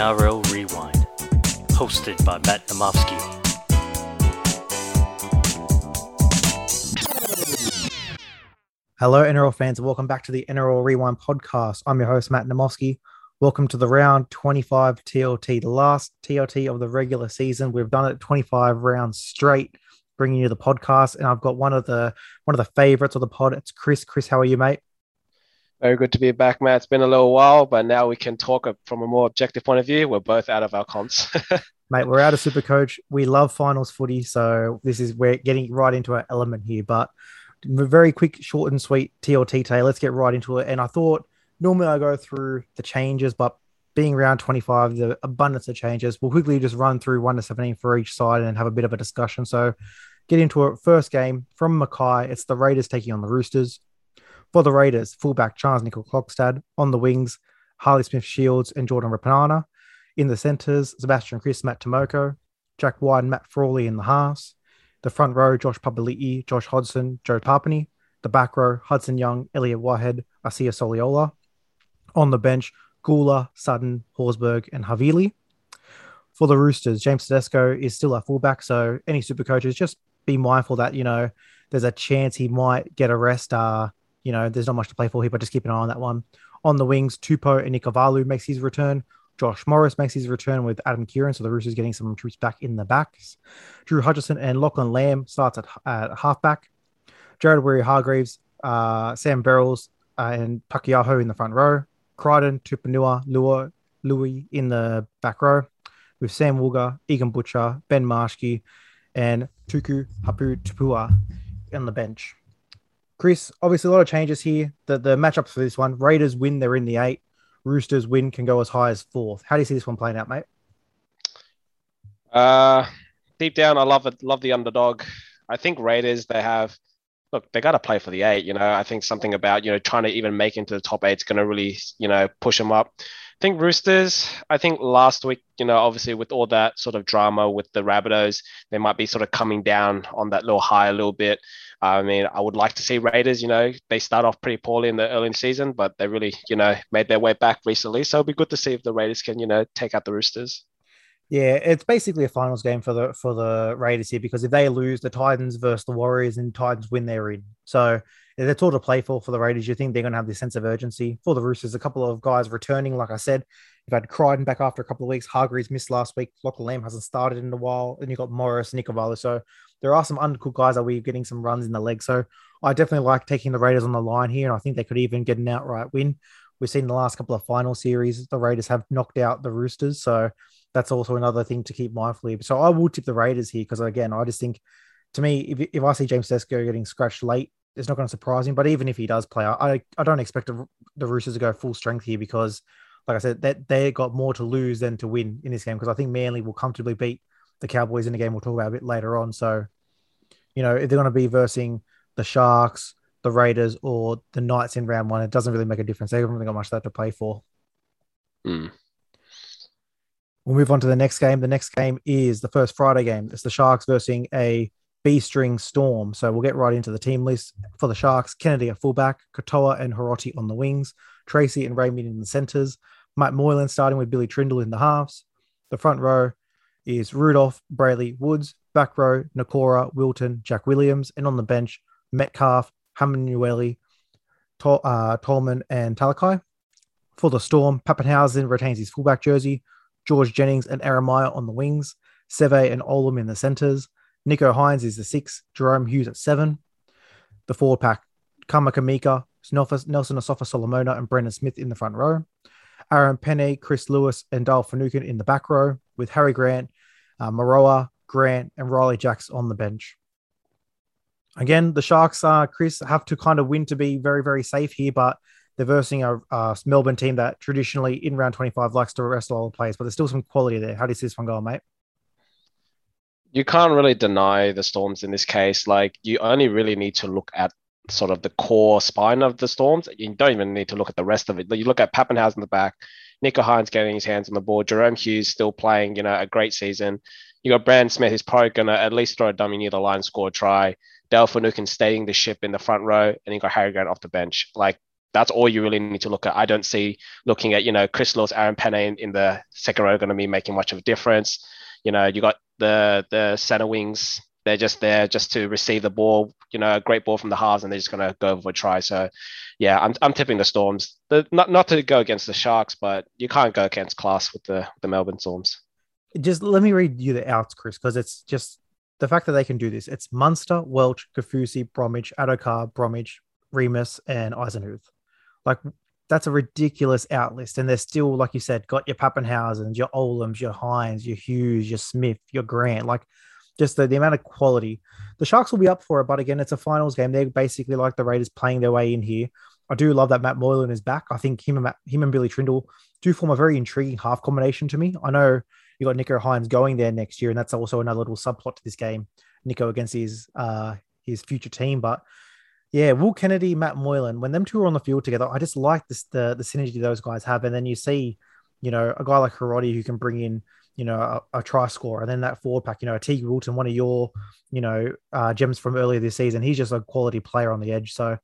NRL Rewind, hosted by Matt Namofsky. Hello, NRL fans, and welcome back to the NRL Rewind podcast. I'm your host, Matt Namofsky. Welcome to the round 25 TLT, the last TLT of the regular season. We've done it 25 rounds straight, bringing you the podcast. And I've got one of the one of the favorites of the pod. It's Chris. Chris, how are you, mate? Very good to be back, Matt. It's been a little while, but now we can talk from a more objective point of view. We're both out of our comps. Mate, we're out of Super Coach. We love finals footy, so this is we're getting right into our element here. But very quick, short and sweet TLT today. Let's get right into it. And I thought normally I go through the changes, but being around 25, the abundance of changes, we'll quickly just run through 1 to 17 for each side and have a bit of a discussion. So get into it. First game from Mackay. It's the Raiders taking on the Roosters. For the Raiders, fullback Charles Nicoll-Klokstad. On the wings, Harley Smith Shields and Jordan Rapana. In the centres, Sebastian Kris, Matt Timoko, Jack White and Matt Frawley in the halves. The front row, Josh Papali'i, Josh Hodgson, Joe Tapine. The back row, Hudson Young, Elliot Whitehead, Asia Soliola. On the bench, Guler, Sutton, Horsburgh, and Havili. For the Roosters, James Tedesco is still a fullback, so any super coaches just be mindful that, you know, there's a chance he might get a rest uh, you know, there's not much to play for here, but just keep an eye on that one. On the wings, Tupou and Ikuvalu makes his return. Josh Morris makes his return with Adam Keighran, so the Roosters getting some troops back in the backs. Drew Hutchison and Lachlan Lamb starts at, at halfback. Jared Waerea-Hargreaves, uh, Sam Verrills, uh, and Taukei'aho in the front row. Crichton, Tupouniua, Lua, Louis in the back row, with Sam Wooger, Egan Butcher, Ben Marschke, and Tuku Hapu Tupua on the bench. Chris, obviously a lot of changes here. The the matchups for this one: Raiders win, they're in the eight. Roosters win, can go as high as fourth. How do you see this one playing out, mate? Uh, deep down, I love it. Love the underdog. I think Raiders they have. Look, they got to play for the eight. You know, I think something about you know trying to even make into the top eight is going to really you know push them up. I think Roosters. I think last week, you know, obviously with all that sort of drama with the Rabbitohs, they might be sort of coming down on that little high a little bit. I mean, I would like to see Raiders, you know, they start off pretty poorly in the early season, but they really, you know, made their way back recently. So it'll be good to see if the Raiders can, you know, take out the Roosters. Yeah, it's basically a finals game for the for the Raiders here because if they lose, the Titans versus the Warriors and Titans win, they're in. So that's all to play for for the Raiders. You think they're going to have this sense of urgency for the Roosters? A couple of guys returning, like I said, you've had Crichton back after a couple of weeks. Hargreaves missed last week. Lachlan Lamb hasn't started in a while, and you've got Morris, Nicovalu. So there are some undercooked guys that we're getting some runs in the leg. So I definitely like taking the Raiders on the line here, and I think they could even get an outright win. We've seen the last couple of final series, the Raiders have knocked out the Roosters. So that's also another thing to keep mindful of. So I will tip the Raiders here because, again, I just think to me, if, if I see James Tedesco getting scratched late, it's not going to surprise him. But even if he does play, I, I don't expect the, the Roosters to go full strength here because, like I said, that they got more to lose than to win in this game because I think Manly will comfortably beat the Cowboys in the game. We'll talk about a bit later on. So, you know, if they're going to be versing the Sharks, the Raiders, or the Knights in round one, it doesn't really make a difference. They haven't really got much that to play for. Mm. We'll move on to the next game. The next game is the first Friday game. It's the Sharks versus a B string Storm. So we'll get right into the team list for the Sharks. Kennedy at fullback, Katoa and Hiroti on the wings, Tracey and Raymond in the centers, Matt Moylan starting with Billy Trindall in the halves. The front row is Rudolf, Brailey, Woods, back row, Nikora, Wilton, Jack Williams, and on the bench, Metcalf, Hamlin Tol- uh, Tolman, and Talakai. For the Storm, Papenhuyzen retains his fullback jersey, George Jennings and Ieremia on the wings, Seve and Olam in the centres. Nicho Hynes is the six, Jerome Hughes at seven. The forward pack, Kamikamica, Nelson Asofa Solomona, and Brendan Smith in the front row. Aaron Pene, Chris Lewis, and Dale Finucane in the back row, with Harry Grant, uh, Maroa, Grant, and Ryley Jacks on the bench. Again, the Sharks, uh, Chris, have to kind of win to be very, very safe here, but they're versing a, a Melbourne team that traditionally in round 25 likes to arrest all the players, but there's still some quality there. How do you see this one going, mate? You can't really deny the Storms in this case. Like, you only really need to look at sort of the core spine of the Storms. You don't even need to look at the rest of it. You look at Papenhuyzen in the back, Nicho Hynes getting his hands on the board, Jerome Hughes still playing, you know, a great season. You got Brand Smith who's probably gonna at least throw a dummy near the line, score a try. Dale Finucane staying the ship in the front row, and you got Harry Grant off the bench. Like that's all you really need to look at. I don't see looking at, you know, Chris Lewis, Aaron Pene in, in the second row going to be making much of a difference. You know, you got the the center wings. They're just there just to receive the ball. You know, a great ball from the halves, and they're just going to go over for a try. So, yeah, I'm, I'm tipping the Storms. The, not not to go against the Sharks, but you can't go against class with the the Melbourne Storms. Just let me read you the outs, Chris, because it's just the fact that they can do this. It's Munster, Welch, Kaufusi, Bromwich, Addo-Carr, Bromwich, Remus, and Eisenhuth. Like that's a ridiculous out list. And they're still, like you said, got your Papenhuyzens, your Olams, your Hynes, your Hughes, your Smith, your Grant. Like just the, the amount of quality. The Sharks will be up for it, but again, it's a finals game. They're basically like the Raiders playing their way in here. I do love that Matt Moylan is back. I think him and Matt, him and Billy Trindall do form a very intriguing half combination to me. I know you got Nicho Hynes going there next year, and that's also another little subplot to this game. Nicho against his uh his future team, but yeah, Will Kennedy, Matt Moylan, when them two are on the field together, I just like this the the synergy those guys have. And then you see, you know, a guy like Hiroti who can bring in, you know, a, a try scorer, and then that forward pack, you know, Teig Wilton, one of your, you know, uh, gems from earlier this season. He's just a quality player on the edge. So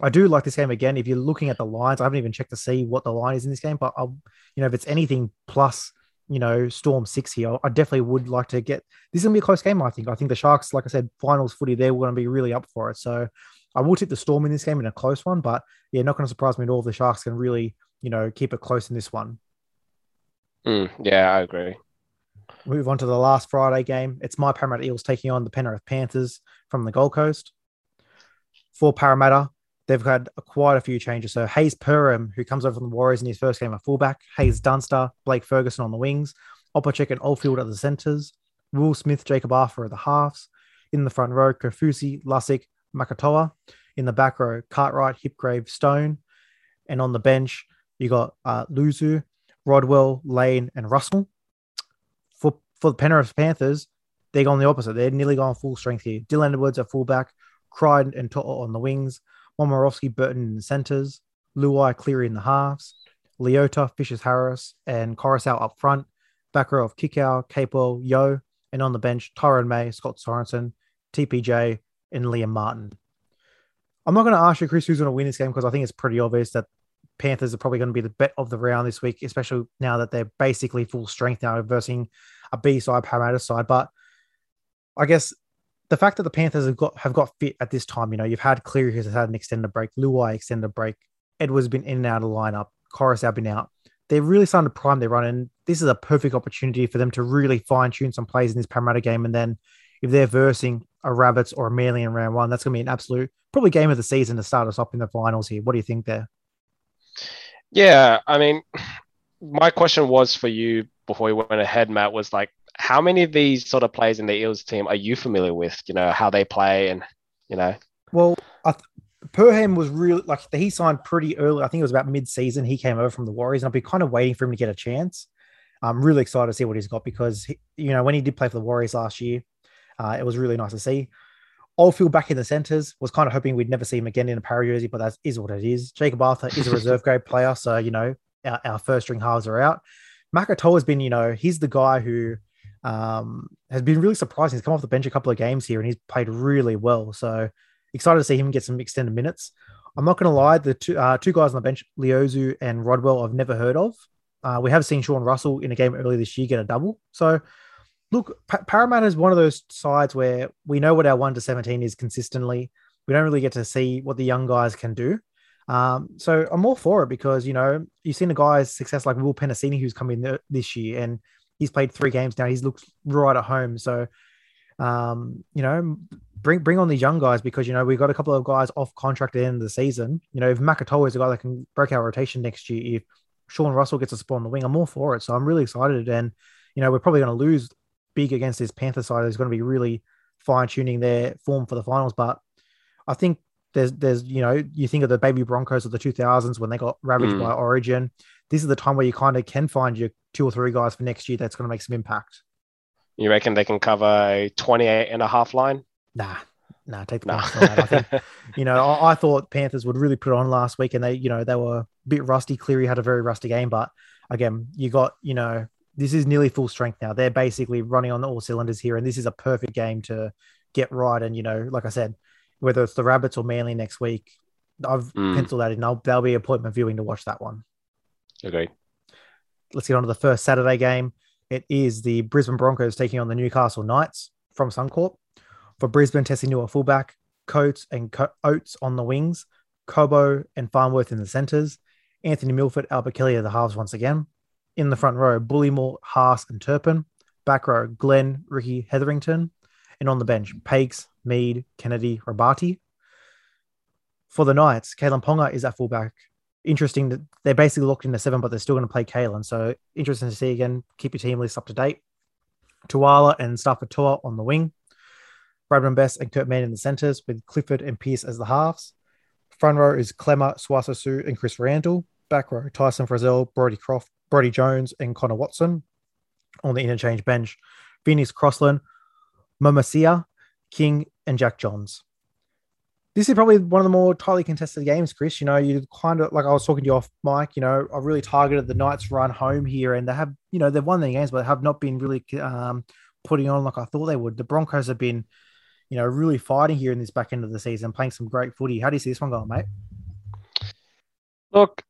I do like this game again. If you're looking at the lines, I haven't even checked to see what the line is in this game, but I'll, you know, if it's anything plus, you know, Storm six here, I definitely would like to get. This is gonna be a close game. I think. I think the Sharks, like I said, finals footy, they're going to be really up for it. So I will tip the Storm in this game in a close one, but yeah, not going to surprise me at all if the Sharks can really, you know, keep it close in this one. Mm, yeah, I agree. Move on to the last Friday game. It's my Parramatta Eels taking on the Penrith Panthers from the Gold Coast. For Parramatta, they've had quite a few changes. So Hayze Perham, who comes over from the Warriors in his first game at fullback, Haze Dunster, Blake Ferguson on the wings, Opacek and Oldfield at the centres, Will Smith, Jacob Arthur at the halves. In the front row, Kaufusi, Lussick, Makatoa. In the back row, Cartwright, Hipgrave, Stone. And on the bench, you got uh, Luzu, Rodwell, Lane, and Russell. For the Penrith Panthers, they're going the opposite. They're nearly going full strength here. Dylan Edwards at fullback, Crichton and To'o on the wings, Momirovski, Burton in the centres, Luai, Cleary in the halves, Leota, Fishers Harris, and Koroisau up front. Back row of Kikau, Capewell, Yeo, and on the bench, Tyrone May, Scott Sorensen, TPJ, and Liam Martin. I'm not going to ask you, Chris, who's going to win this game because I think it's pretty obvious that Panthers are probably going to be the bet of the round this week, especially now that they're basically full strength now versus a B side, Parramatta side. But I guess the fact that the Panthers have got have got fit at this time, you know, you've had Cleary who's had an extended break, Luai extended break, Edwards been in and out of the lineup, Koroisau been out. They're really starting to prime their run, and this is a perfect opportunity for them to really fine tune some plays in this Parramatta game. And then if they're versing a Rabbits or a Manly in round one, that's going to be an absolute probably game of the season to start us up in the finals here. What do you think there? Yeah, I mean, my question was for you before we went ahead, Matt, was like, how many of these sort of players in the Eels team are you familiar with? You know, how they play and, you know. Well, I th- Perham was really like he signed pretty early. I think it was about mid-season. He came over from the Warriors, and I've been kind of waiting for him to get a chance. I'm really excited to see what he's got because he, you know when he did play for the Warriors last year, uh, it was really nice to see. Oldfield back in the centres was kind of hoping we'd never see him again in a para jersey, but that is what it is. Jacob Arthur is a reserve grade player, so you know our, our first string halves are out. Makatoa has been, you know, he's the guy who um, has been really surprising. He's come off the bench a couple of games here and he's played really well. So excited to see him get some extended minutes. I'm not going to lie, the two, uh, two guys on the bench, Leozu and Rodwell, I've never heard of. Uh, we have seen Sean Russell in a game earlier this year get a double. So look, pa- Parramatta is one of those sides where we know what our one to seventeen is consistently. We don't really get to see what the young guys can do. Um, so I'm all for it because you know you've seen a guy's success like Will Penisini who's come in this year and he's played three games now. He's looked right at home. So um, you know, bring bring on these young guys because you know we've got a couple of guys off contract at the end of the season. You know, if Makatoa is a guy that can break our rotation next year, if Sean Russell gets a spot on the wing, I'm all for it. So I'm really excited. And you know, we're probably going to lose big against this Panther side is going to be really fine tuning their form for the finals. But I think there's there's you know you think of the baby Broncos of the 2000s when they got ravaged mm. by Origin. This is the time where you kind of can find your two or three guys for next year that's going to make some impact. You reckon they can cover a 28 and a half line? Nah, nah, take the nah. I think, you know, I, I, thought Panthers would really put on last week and they, you know, they were a bit rusty. Cleary had a very rusty game, but again, you got, you know, this is nearly full strength now. They're basically running on all cylinders here, and this is a perfect game to get right. And you know, like I said, whether it's the Rabbits or Manly next week, I've Mm. penciled that in. I'll, that'll be appointment viewing to watch that one. Agreed. Let's get on to the first Saturday game. It is the Brisbane Broncos taking on the Newcastle Knights from Suncorp. For Brisbane, Tesi Niu at fullback, Coates and Co- Oates on the wings, Cobbo and Farnworth in the centres, Anthony Milford, Albert Kelly are the halves once again. In the front row, Bullemor, Haas, and Turpin. Back row, Glenn, Riki, Hetherington. And on the bench, Pakes, Mead, Kennedy, Rabati. For the Knights, Kalyn Ponga is at fullback. Interesting that they're basically locked into seven, but they're still going to play Kalyn. So interesting to see again. Keep your team list up to date. Tuala and Starford To'a on the wing. Bradman Best and Kurt Mann in the centres with Clifford and Pierce as the halves. Front row is Klemmer, Swasasu, and Chris Randall. Back row, Tyson Frizzell, Brody Croft, Brodie Jones, and Connor Watson. On the interchange bench, Phoenix Crossland, Mamasia, King, and Jack Johns. This is probably one of the more tightly contested games, Chris. You know, you kind of like I was talking to you off mic. You know, I really targeted the Knights' run home here, and they have, you know, they've won their games, but have not been really um, putting on like I thought they would. The Broncos have been, you know, really fighting here in this back end of the season, playing some great footy. How do you see this one going, mate? Look,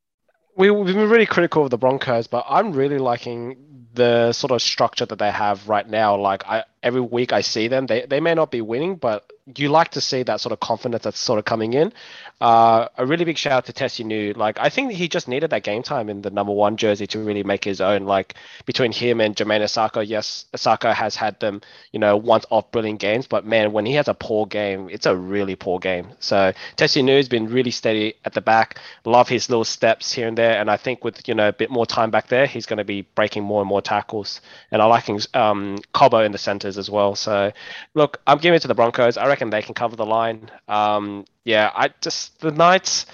we, we've been really critical of the Broncos, but I'm really liking the sort of structure that they have right now. Like I every week I see them. They they may not be winning, but you like to see that sort of confidence that's sort of coming in. Uh, a really big shout out to Tesi Niu. Like I think he just needed that game time in the number one jersey to really make his own. Like between him and Jamayne Isaako, yes, Isaako has had them, you know, once off brilliant games, but man, when he has a poor game, it's a really poor game. So Tesi Niu has been really steady at the back. Love his little steps here and there, and I think with you know a bit more time back there, he's going to be breaking more and more tackles. And I like um, Cobbo in the centers as well. So look, I'm giving it to the Broncos. I reckon they can cover the line. Um, yeah, I just the Knights.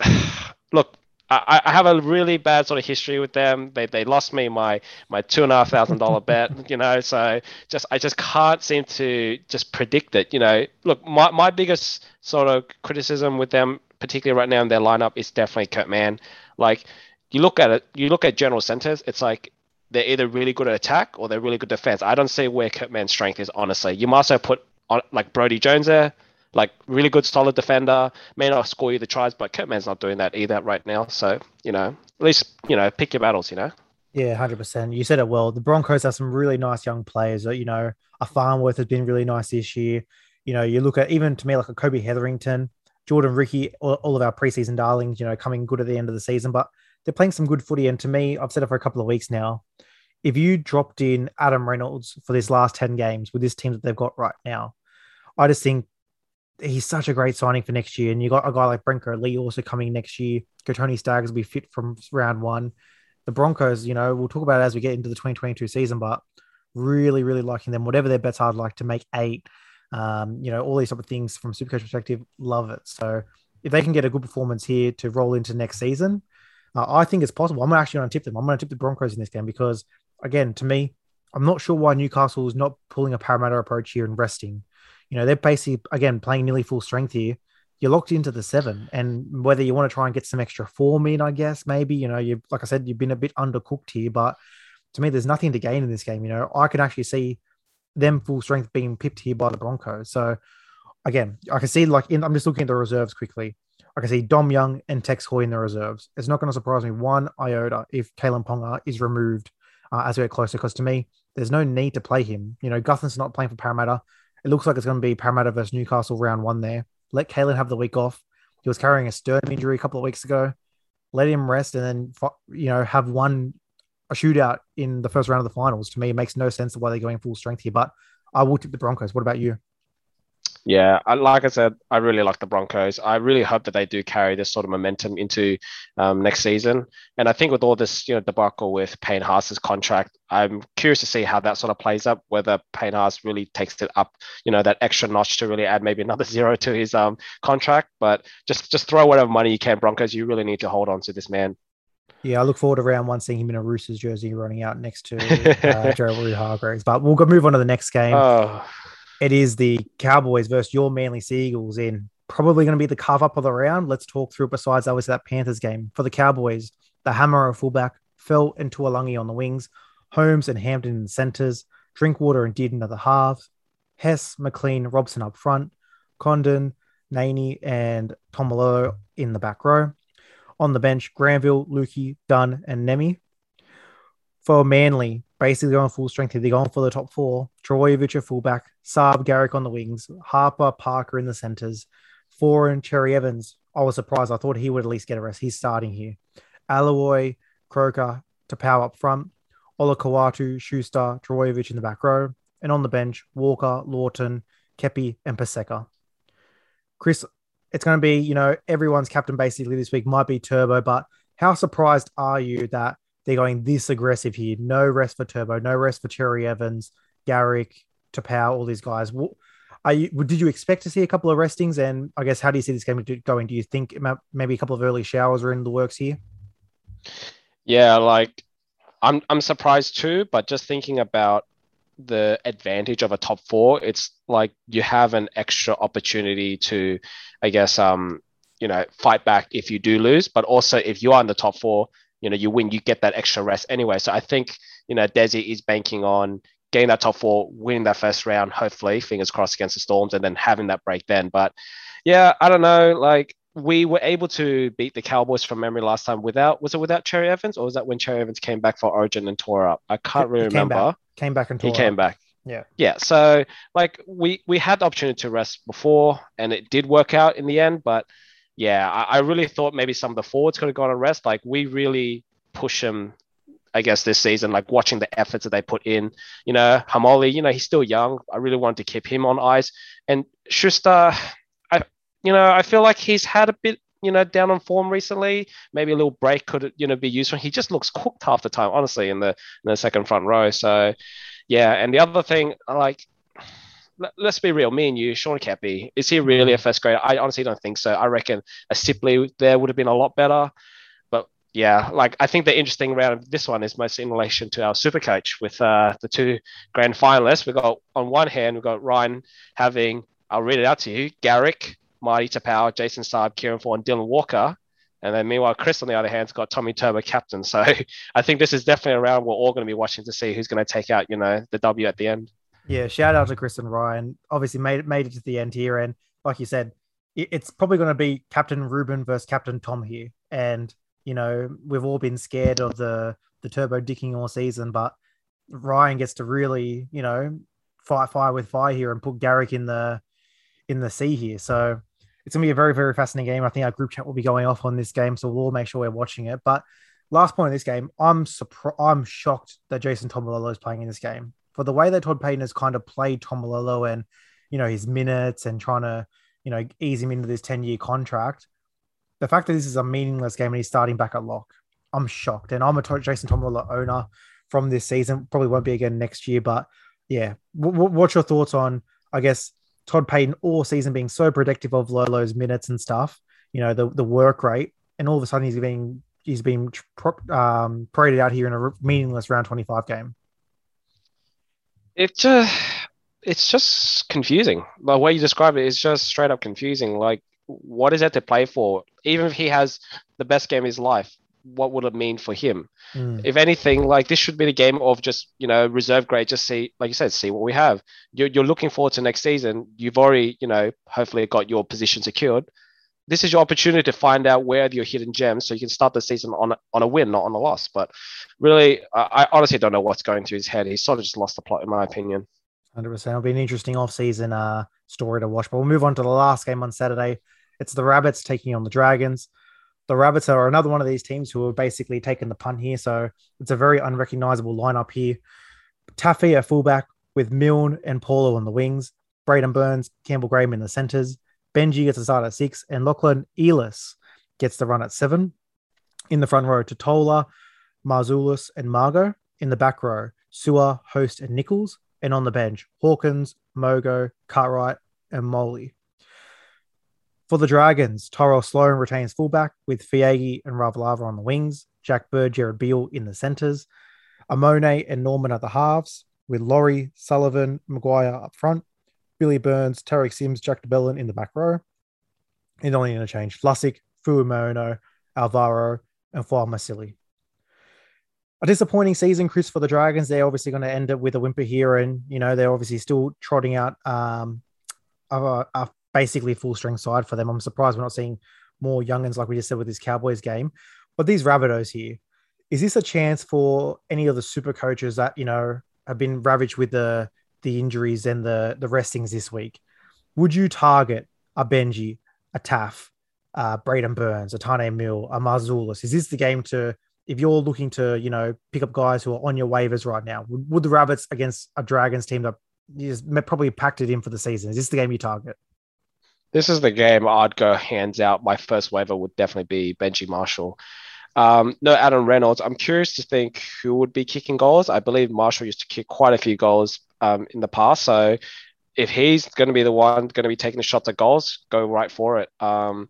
look, I, I have a really bad sort of history with them. They, they lost me my my two and a half thousand dollar bet, you know. So just I just can't seem to just predict it. You know, look, my, my biggest sort of criticism with them, particularly right now in their lineup, is definitely Kurt Mann. Like you look at it, you look at general centers, it's like they're either really good at attack or they're really good defense. I don't see where Kurt Mann's strength is, honestly. You might have put on like Brodie Jones there, like really good solid defender. May not score you the tries, but Kurt Mann's not doing that either right now. So, you know, at least, you know, pick your battles, you know? Yeah, hundred percent. You said it well. The Broncos have some really nice young players. You know, a Farnworth has been really nice this year. You know, you look at even to me like a Kobe Hetherington, Jordan Riki, all, all of our preseason darlings. You know, coming good at the end of the season, but they're playing some good footy. And to me, I've said it for a couple of weeks now. If you dropped in Adam Reynolds for these last 10 games with this team that they've got right now, I just think he's such a great signing for next year. And you got a guy like Brinker Lee also coming next year. Tony Staggs will be fit from round one. The Broncos, you know, we'll talk about it as we get into the 2022 season, but really, really liking them. Whatever their bets are, I'd like to make eight. Um, you know, all these type of things from Supercoach perspective, love it. So if they can get a good performance here to roll into next season, uh, I think it's possible. I'm actually going to tip them. I'm going to tip the Broncos in this game because, again, to me, I'm not sure why Newcastle is not pulling a Parramatta approach here and resting. You know, they're basically, again, playing nearly full strength here. You're locked into the seven. And whether you want to try and get some extra form in, I guess, maybe, you know, you like I said, you've been a bit undercooked here. But to me, there's nothing to gain in this game. You know, I can actually see them full strength being pipped here by the Broncos. So, again, I can see, like, in, I'm just looking at the reserves quickly. I can see Dom Young and Tex Hoy in the reserves. It's not going to surprise me one iota if Kalyn Ponga is removed uh, as we get closer, because to me, there's no need to play him. You know, Gutherson's not playing for Parramatta. It looks like it's going to be Parramatta versus Newcastle round one there. Let Kalyn have the week off. He was carrying a sternum injury a couple of weeks ago. Let him rest and then, you know, have one a shootout in the first round of the finals. To me, it makes no sense why they're going full strength here. But I will tip the Broncos. What about you? Yeah, I, like I said, I really like the Broncos. I really hope that they do carry this sort of momentum into um, next season. And I think with all this, you know, debacle with Payne Haas's contract, I'm curious to see how that sort of plays up. Whether Payne Haas really takes it up, you know, that extra notch to really add maybe another zero to his um, contract. But just just throw whatever money you can, Broncos. You really need to hold on to this man. Yeah, I look forward to round one seeing him in a Roosters jersey running out next to uh, Gerald Hargreaves. But we'll go move on to the next game. Oh. It is the Cowboys versus your Manly Seagulls in probably going to be the carve up of the round. Let's talk through besides obviously that Panthers game. For the Cowboys, the Hammer of fullback, Fell and Tuolangi on the wings, Holmes and Hampton in the centres, Drinkwater and Dearden at the halves, Hess, McLean, Robson up front, Condon, Naney and Tomalo in the back row. On the bench, Granville, Lukey, Dunn, and Nemi. For Manly, basically going full strength here. They're going for the top four. Trbojevic at fullback, Saab, Garrick on the wings, Harper, Parker in the centers, Four and Cherry Evans. I was surprised. I thought he would at least get a rest. He's starting here. Alloy, Croker to power up front. Olakau'atu, Schuster, Trbojevic in the back row. And on the bench, Walker, Lawton, Keppie, and Paseka. Chris, it's going to be, you know, everyone's captain basically this week might be Turbo, but how surprised are you that they're going this aggressive here? No rest for Turbo, no rest for Cherry Evans, Garrick, Taupau, all these guys. Are you, did you expect to see a couple of restings? And I guess, how do you see this game going? Do you think maybe a couple of early showers are in the works here? Yeah, like I'm, I'm surprised too, but just thinking about the advantage of a top four, it's like you have an extra opportunity to, I guess, um, you know, fight back if you do lose, but also if you are in the top four, you know, you win, you get that extra rest anyway. So I think, you know, Desi is banking on getting that top four, winning that first round, hopefully, fingers crossed against the Storms, and then having that break then. But yeah, I don't know. Like we were able to beat the Cowboys from memory last time without was it without Cherry Evans or was that when Cherry Evans came back for Origin and tore up? I can't really came remember. Back. Came back and he came up. back. Yeah. Yeah. So like we we had the opportunity to rest before and it did work out in the end, but yeah, I, I really thought maybe some of the forwards could have gone on rest. Like we really push them I guess this season, like watching the efforts that they put in. You know, Haumole, you know, he's still young. I really wanted to keep him on ice. And Schuster, I you know, I feel like he's had a bit, you know, down on form recently. Maybe a little break could, you know, be useful. He just looks cooked half the time, honestly, in the in the second front row. So yeah. And the other thing, like let's be real, me and you, Sean Keppie, is he really a first grader? I honestly don't think so. I reckon a Sipley there would have been a lot better But yeah, like I think the interesting round of this one is mostly in relation to our super coach with uh, the two grand finalists. We've got on one hand, we've got Ryan having, I'll read it out to you, Garrick, Marty Taupau, Jason Saab, Kieran and Dylan Walker. And then meanwhile, Chris on the other hand's got Tommy Turbo captain. So I think this is definitely a round we're all going to be watching to see who's going to take out, you know, the W at the end. Yeah, shout out to Chris and Ryan. Obviously made it made it to the end here. And like you said, it's probably going to be Captain Ruben versus Captain Tom here. And you know, we've all been scared of the the turbo dicking all season, but Ryan gets to really, you know, fight fire with fire here and put Garrick in the in the sea here. So it's gonna be a very, very fascinating game. I think our group chat will be going off on this game, so we'll all make sure we're watching it. But last point of this game, I'm surprised I'm shocked that Jason Taumalolo is playing in this game. For the way that Todd Payten has kind of played Taumalolo and you know his minutes and trying to, you know, ease him into this 10-year contract the fact that this is a meaningless game and he's starting back at lock, I'm shocked. And I'm a Jason Taumalolo owner from this season. Probably won't be again next year, but yeah. W- what's your thoughts on, I guess, Todd Payten all season being so predictive of Lolo's minutes and stuff, you know, the, the work rate, and all of a sudden he's being he's been um, paraded out here in a meaningless round 25 game. It just it's just confusing. The way you describe it is just straight up confusing. Like what is that to play for? Even if he has the best game of his life, what would it mean for him? Mm. If anything, like this should be the game of just you know reserve grade. Just see, like you said, see what we have. You're, you're looking forward to next season. You've already you know hopefully got your position secured. This is your opportunity to find out where are your hidden gems, so you can start the season on a, on a win, not on a loss. But really, I, I honestly don't know what's going through his head. He's sort of just lost the plot, in my opinion. Hundred percent. It'll be an interesting off-season uh, story to watch. But we'll move on to the last game on Saturday. It's the Rabbits taking on the Dragons. The Rabbits are another one of these teams who are basically taking the punt here. So it's a very unrecognizable lineup here. Taffy at fullback with Milne and Paulo on the wings. Braidon Burns, Campbell Graham in the centers. Benji gets a start at six, and Lachlan Ilias gets the run at seven. In the front row, Tatola, Marzoulis, and Margot. In the back row, Sewer, Host, and Nichols. And on the bench, Hawkins, Mogo, Cartwright, and Molly. For the Dragons, Tyrell Sloan retains fullback with Fiagi and Ravalawa on the wings, Jack Bird, Jared Beal in the centres, Amone and Norman at the halves, with Laurie, Sullivan, McGuire up front, Billy Burns, Tariq Sims, Jack de Belin in the back row, and only interchange Flussick, Fuimono, Alvaro, and Masili. A disappointing season, Chris, for the Dragons. They're obviously going to end up with a whimper here, and you know they're obviously still trotting out um, a, a basically full strength side for them. I'm surprised we're not seeing more youngins, like we just said with this Cowboys game. But these Rabbitohs here, is this a chance for any of the super coaches that you know have been ravaged with the the injuries and the the restings this week? Would you target a Benji, a Taaffe, uh, Braidon Burns, a Taane Milne, a Marzoulis? Is this the game to if you're looking to you know pick up guys who are on your waivers right now? Would, would the Rabbits against a Dragons team that is probably packed it in for the season? Is this the game you target? This is the game I'd go hands out. My first waiver would definitely be Benji Marshall. Um, no Adam Reynolds. I'm curious to think who would be kicking goals. I believe Marshall used to kick quite a few goals um, in the past. So if he's going to be the one going to be taking the shots at goals, go right for it. Um,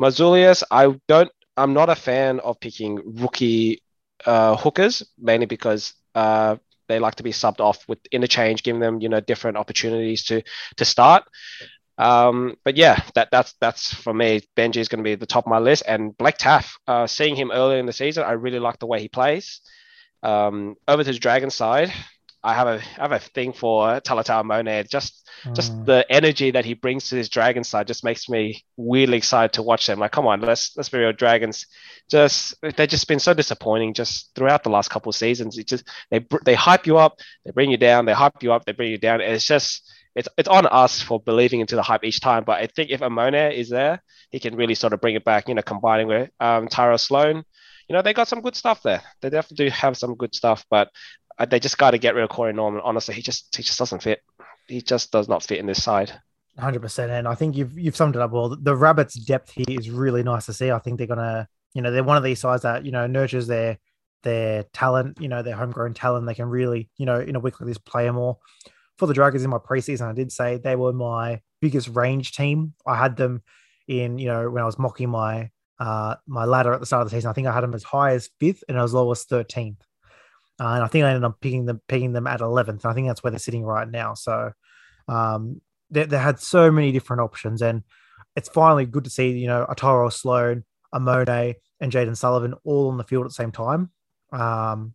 Mazulius, I don't. I'm not a fan of picking rookie uh, hookers, mainly because uh, they like to be subbed off with interchange, giving them you know different opportunities to to start. Um, but yeah, that that's that's for me. Benji is going to be the top of my list, and Blake Taaffe. Uh, seeing him earlier in the season, I really like the way he plays. Um, over to the Dragon side, I have a I have a thing for Talatau Amone. Just mm. just the energy that he brings to his Dragon side just makes me weirdly excited to watch them. Like, come on, let's let's be real. Dragons, just they've just been so disappointing just throughout the last couple of seasons. It just they they hype you up, they bring you down, they hype you up, they bring you down. And it's just it's it's on us for believing into the hype each time. But I think if Amone is there, he can really sort of bring it back. You know, combining with um, Tyrell Sloan, you know, they got some good stuff there. They definitely do have some good stuff, but they just got to get rid of Corey Norman. Honestly, he just he just doesn't fit. He just does not fit in this side. Hundred percent, and I think you've you've summed it up well. The Rabbits' depth here is really nice to see. I think they're gonna, you know, they're one of these sides that you know nurtures their their talent, you know, their homegrown talent. They can really, you know, in a week like this, play more for the Dragons in my preseason, I did say they were my biggest range team. I had them in, you know, when I was mocking my uh, my ladder at the start of the season. I think I had them as high as fifth and as low as thirteenth. Uh, and I think I ended up picking them picking them at eleventh. I think that's where they're sitting right now. So um, they, they had so many different options, and it's finally good to see you know Ataro Sloan, Amone, and Jaden Sullivan all on the field at the same time. Um,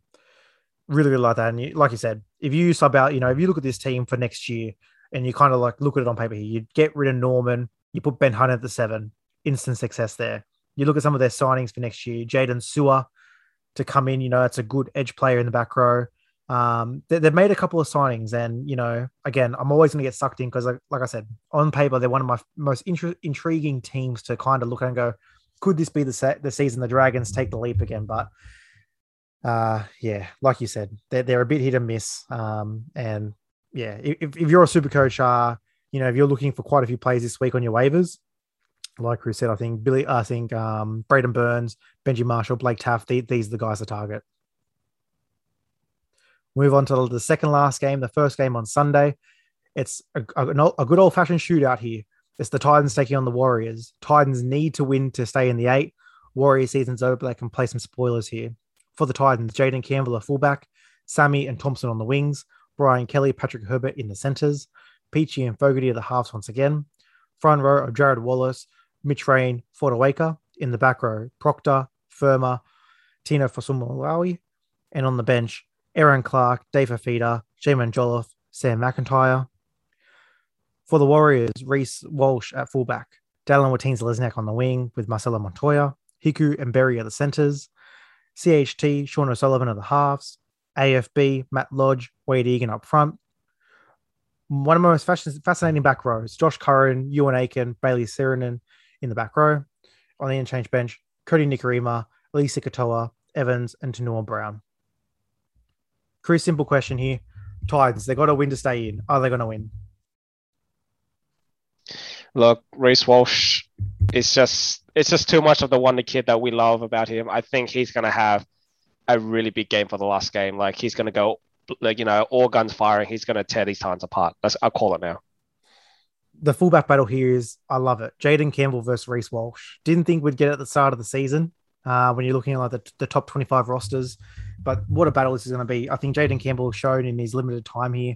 really, really like that. And you, like you said, if you sub out, you know, if you look at this team for next year and you kind of like look at it on paper here, you get rid of Norman, you put Ben Hunt at the seven, instant success there. You look at some of their signings for next year, Jaden Su'A to come in, you know, that's a good edge player in the back row. Um, they, have made a couple of signings, and you know, again, I'm always going to get sucked in because, like, like I said, on paper, they're one of my most intri- intriguing teams to kind of look at and go, could this be the set the season the Dragons take the leap again? But uh, yeah, like you said, they're, they're a bit hit and miss. Um, and yeah, if, if you're a super coach, uh, you know, if you're looking for quite a few plays this week on your waivers, like Chris said, I think Billy, I think um, Braidon Burns, Benji Marshall, Blake Taaffe, these, these are the guys to target. Move on to the second last game, the first game on Sunday. It's a, a, a good old fashioned shootout here. It's the Titans taking on the Warriors. Titans need to win to stay in the eight. Warrior season's over, but they can play some spoilers here for the Titans, Jayden Campbell, a fullback, Sami and Thompson on the wings, Brian Kelly, Patrick Herbert in the centers, Peachey and Fogarty are the halves once again. Front row of Jarrod Wallace, Mitch Rein, Fotuaika. In the back row, Proctor, Fermor, Tino Fa'asuamaleaui. And on the bench, Erin Clark, Dave Fifita, Jaimin Jolliffe, Sam McIntyre. For the Warriors, Reece Walsh at fullback, Dallin Watene-Zelezniak on the wing with Marcelo Montoya, Hiku and Berry at the centers, CHT, Sean O'Sullivan at the halves, AFB, Matt Lodge, Wade Egan up front. One of my most fascinating back rows, Josh Curran, Euan Aitken, Bailey Sironen in the back row. On the interchange bench, Cody Nikorima, Eliesa Katoa, Evans, and Tanua Brown. Pretty simple question here. Titans, they got to win to stay in. Are they going to win? Look, Reece Walsh it's just it's just too much of the wonder kid that we love about him. I think he's gonna have a really big game for the last game. Like he's gonna go like you know all guns firing. He's gonna tear these Titans apart. That's, I'll call it now. The fullback battle here is I love it. Jayden Campbell versus Reece Walsh. Didn't think we'd get it at the start of the season uh, when you're looking at like the, the top 25 rosters, but what a battle this is going to be. I think Jayden Campbell shown in his limited time here.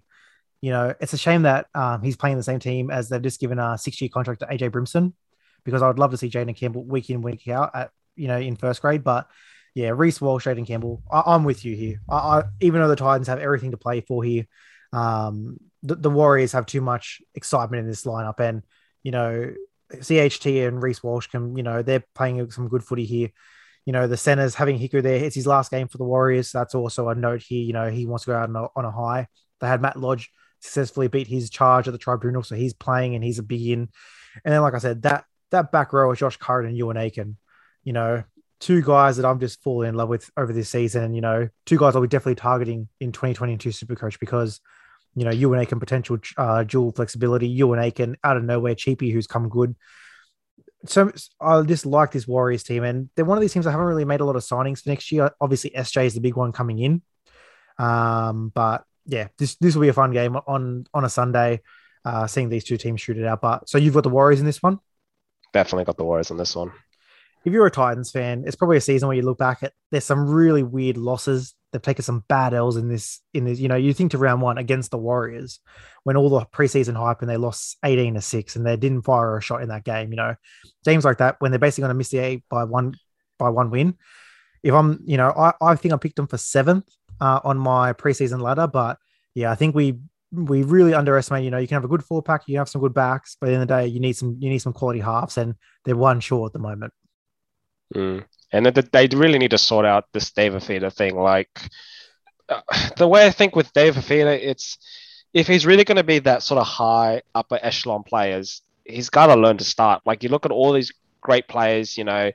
You know, it's a shame that um, he's playing the same team as they've just given a six year contract to AJ Brimson because I would love to see Jaden Campbell week in, week out at, you know, in first grade. But yeah, Reece Walsh, Jayden Campbell, I, am with you here. I, I, even though the Titans have everything to play for here, um, the, the Warriors have too much excitement in this lineup. And, you know, CHT and Reece Walsh can, you know, they're playing some good footy here. You know, the centers having Hiku there. It's his last game for the Warriors. That's also a note here. You know, he wants to go out on a, on a high. They had Matt Lodge successfully beat his charge at the tribunal, so he's playing and he's a big in. And then, like I said, that that back row of Josh Curran and Euan Aitken, you know, two guys that I'm just falling in love with over this season. And, you know, two guys I'll be definitely targeting in 2022 Supercoach because, you know, Euan Aitken potential uh, dual flexibility, Euan Aitken out of nowhere, Cheapy, who's come good. So I just like this Warriors team. And they're one of these teams I haven't really made a lot of signings for next year. Obviously, SJ is the big one coming in. Um, but yeah, this this will be a fun game on on a Sunday, uh, seeing these two teams shoot it out. But so you've got the Warriors in this one. Definitely got the Warriors in this one. If you're a Titans fan, it's probably a season where you look back at there's some really weird losses. They've taken some bad L's in this. In this, you know, you think to round one against the Warriors when all the preseason hype and they lost 18 to six and they didn't fire a shot in that game. You know, games like that when they're basically going to miss the eight by one by one win. If I'm, you know, I, I think I picked them for seventh uh, on my preseason ladder. But yeah, I think we we really underestimate. You know, you can have a good four pack, you have some good backs, but in the, the day, you need some you need some quality halves, and they're one short at the moment. Mm. And they really need to sort out this Dave Fifita thing. Like uh, the way I think with Dave Fifita, it's if he's really going to be that sort of high upper echelon players, he's got to learn to start. Like you look at all these great players, you know,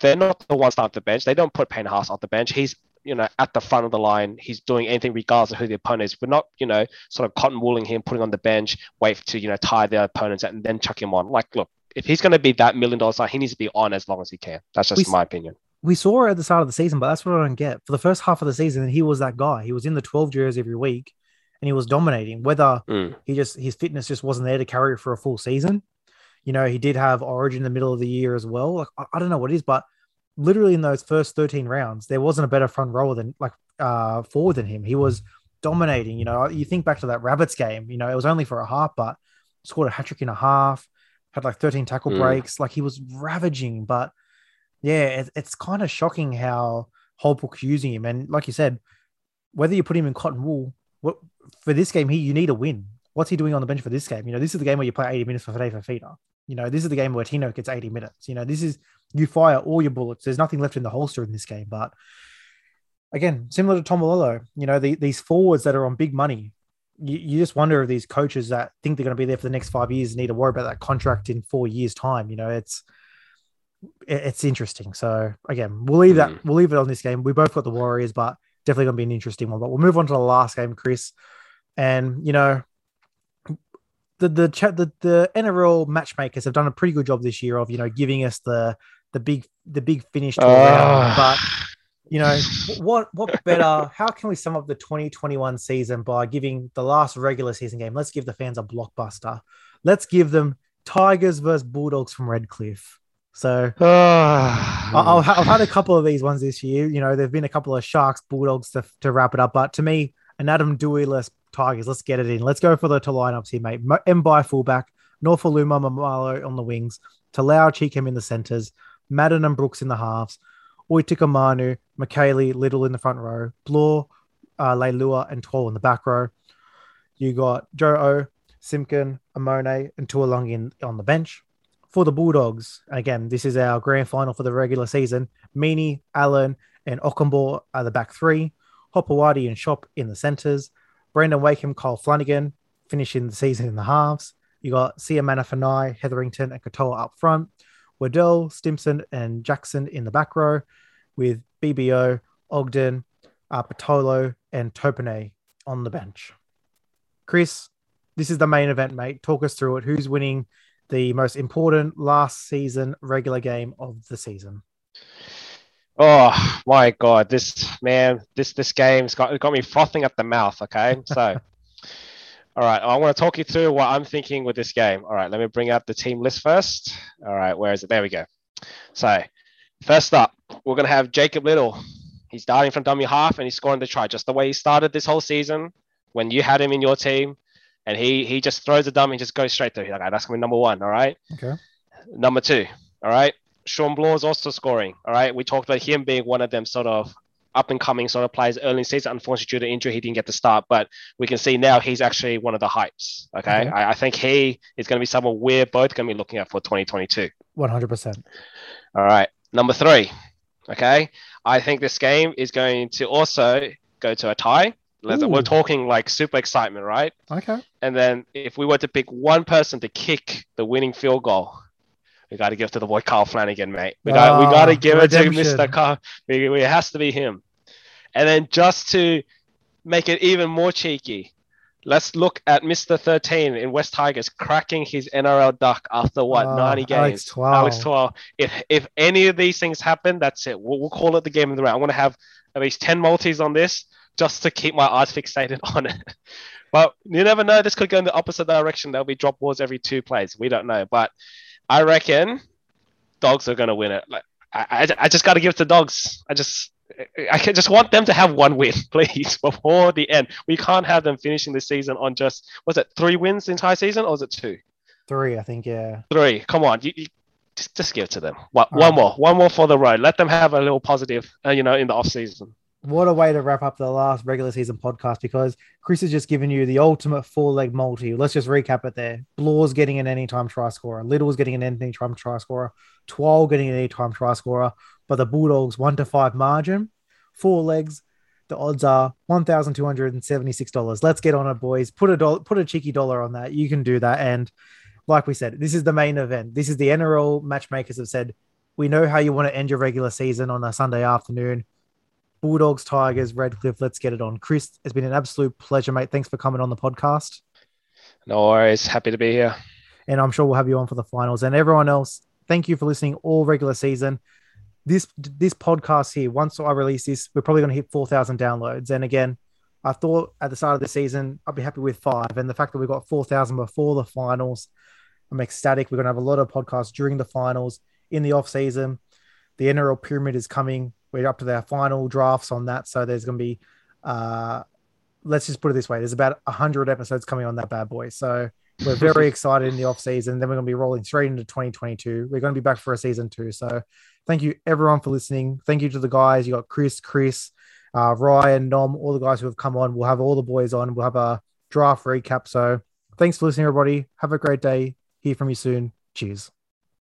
they're not the ones off the bench. They don't put Payne Haas off the bench. He's you know, at the front of the line. He's doing anything regardless of who the opponent is. We're not, you know, sort of cotton wooling him, putting on the bench, wait to, you know, tie the opponents and then chuck him on. Like, look, if he's going to be that million dollar star, he needs to be on as long as he can. That's just we, my opinion. We saw at the start of the season, but that's what I don't get. For the first half of the season, he was that guy. He was in the 12 jersey every week and he was dominating. Whether mm. he just, his fitness just wasn't there to carry it for a full season. You know, he did have Origin in the middle of the year as well. Like, I, I don't know what it is, but literally in those first 13 rounds, there wasn't a better front rower than like uh forward than him. He was dominating. You know, you think back to that Rabbits game, you know, it was only for a half, but scored a hat trick in a half, had like 13 tackle mm. breaks. Like he was ravaging. But yeah, it, it's kind of shocking how Holbrook's using him. And like you said, whether you put him in cotton wool, what for this game, he you need a win. What's he doing on the bench for this game? You know, this is the game where you play 80 minutes for Fade Fifita. You know, this is the game where Tino gets 80 minutes. You know, this is you fire all your bullets. There's nothing left in the holster in this game. But again, similar to Taumalolo, you know, the, these forwards that are on big money, you, you just wonder if these coaches that think they're going to be there for the next five years need to worry about that contract in four years' time. You know, it's it's interesting. So again, we'll leave that mm. we'll leave it on this game. We both got the Warriors, but definitely going to be an interesting one. But we'll move on to the last game, Chris. And you know, the the chat the, the NRL matchmakers have done a pretty good job this year of you know giving us the the big the big finish to uh, round. But you know what what better? How can we sum up the 2021 season by giving the last regular season game? Let's give the fans a blockbuster. Let's give them Tigers versus Bulldogs from Redcliffe. So oh, I've had a couple of these ones this year. You know, there've been a couple of Sharks Bulldogs to, to wrap it up, but to me, an Adam Doueihi Tigers. Let's get it in. Let's go for the to lineups here, mate. M by fullback, Nofoaluma Mamalo on the wings, Talau Chee Kam in the centres, Madden and Brooks in the halves, Oitika Manu, McKaylee Liddle in the front row, Blore, uh, Leilua, and Twal in the back row. You got Joe O, Simpkin, Amone, and Tuolungi on the bench. For the Bulldogs, again, this is our grand final for the regular season. Meaney, Allen, and Okunbor are the back three. Hopoate and Schoupp in the centres. Brandon Wakeham, Kyle Flanagan finishing the season in the halves. You got Sia Manafanai, Hetherington, and Katoa up front. Waddell, Stimson, and Jackson in the back row, with BBO, Ogden, uh, Patolo, and Topane on the bench. Chris, this is the main event, mate. Talk us through it. Who's winning the most important last season regular game of the season? Oh my god, this man, this this game's got got me frothing at the mouth. Okay, so all right, I want to talk you through what I'm thinking with this game. All right, let me bring up the team list first. All right, where is it? There we go. So first up, we're gonna have Jacob Liddle. He's starting from dummy half and he's scoring the try, just the way he started this whole season when you had him in your team, and he he just throws the dummy and just goes straight through. He's like, that's gonna be number one. All right. Okay. Number two. All right. Shawn Blore is also scoring. All right. We talked about him being one of them sort of up and coming sort of players early in the season. Unfortunately, due to injury, he didn't get the start, but we can see now he's actually one of the hypes. Okay. Okay. I, I think he is going to be someone we're both going to be looking at for 2022. One hundred percent. All right. Number three. Okay. I think this game is going to also go to a tie. Ooh. we're talking like super excitement, right? Okay. And then if we were to pick one person to kick the winning field goal, we got to give it to the boy Kyle Flanagan, mate. We got we Ah, got to give it to. Mr. Kyle. We, we- it has to be him. And then just to make it even more cheeky, let's look at Mr. 13 in West Tigers cracking his NRL duck after what Ah, 90 games. Alex Twal. Alex Twal. If if any of these things happen, that's it. We'll, we'll call it the game of the round. I'm gonna have at least 10 multis on this just to keep my eyes fixated on it. But you never know. This could go in the opposite direction. There'll be drop balls every two plays. We don't know. But I reckon dogs are going to win it. Like I, I, I just got to give it to dogs. I just I can just want them to have one win, please, before the end. We can't have them finishing the season on just was it three wins the entire season or was it two? Three, I think. Yeah. Three. Come on, you, you just just give it to them. One, one right. more, one more for the road. Let them have a little positive, uh, you know, in the off season. What a way to wrap up the last regular season podcast because Chris has just given you the ultimate four leg multi. Let's just recap it there. Blore's getting an anytime try scorer. Liddle's getting an anytime try scorer. Twal getting an anytime try scorer. But the Bulldogs one to five margin, four legs. The odds are one thousand two hundred and seventy six dollars. Let's get on it, boys. Put a dollar, put a cheeky dollar on that. You can do that. And like we said, this is the main event. This is the NRL matchmakers have said we know how you want to end your regular season on a Sunday afternoon. Bulldogs, Tigers, Redcliffe. Let's get it on. Chris, it's been an absolute pleasure, mate. Thanks for coming on the podcast. No worries. Happy to be here. And I'm sure we'll have you on for the finals. And everyone else, thank you for listening all regular season. This this podcast here, once I release this, we're probably going to hit 4,000 downloads. And again, I thought at the start of the season, I'd be happy with five. And the fact that we got 4,000 before the finals, I'm ecstatic. We're going to have a lot of podcasts during the finals in the off season. The NRL pyramid is coming. We're up to their final drafts on that. So there's going to be, uh, let's just put it this way there's about 100 episodes coming on that bad boy. So we're very excited in the off season. Then we're going to be rolling straight into 2022. We're going to be back for a season two. So thank you everyone for listening. Thank you to the guys. You got Chris, Chris, uh, Ryan, Nom, all the guys who have come on. We'll have all the boys on. We'll have a draft recap. So thanks for listening, everybody. Have a great day. Hear from you soon. Cheers.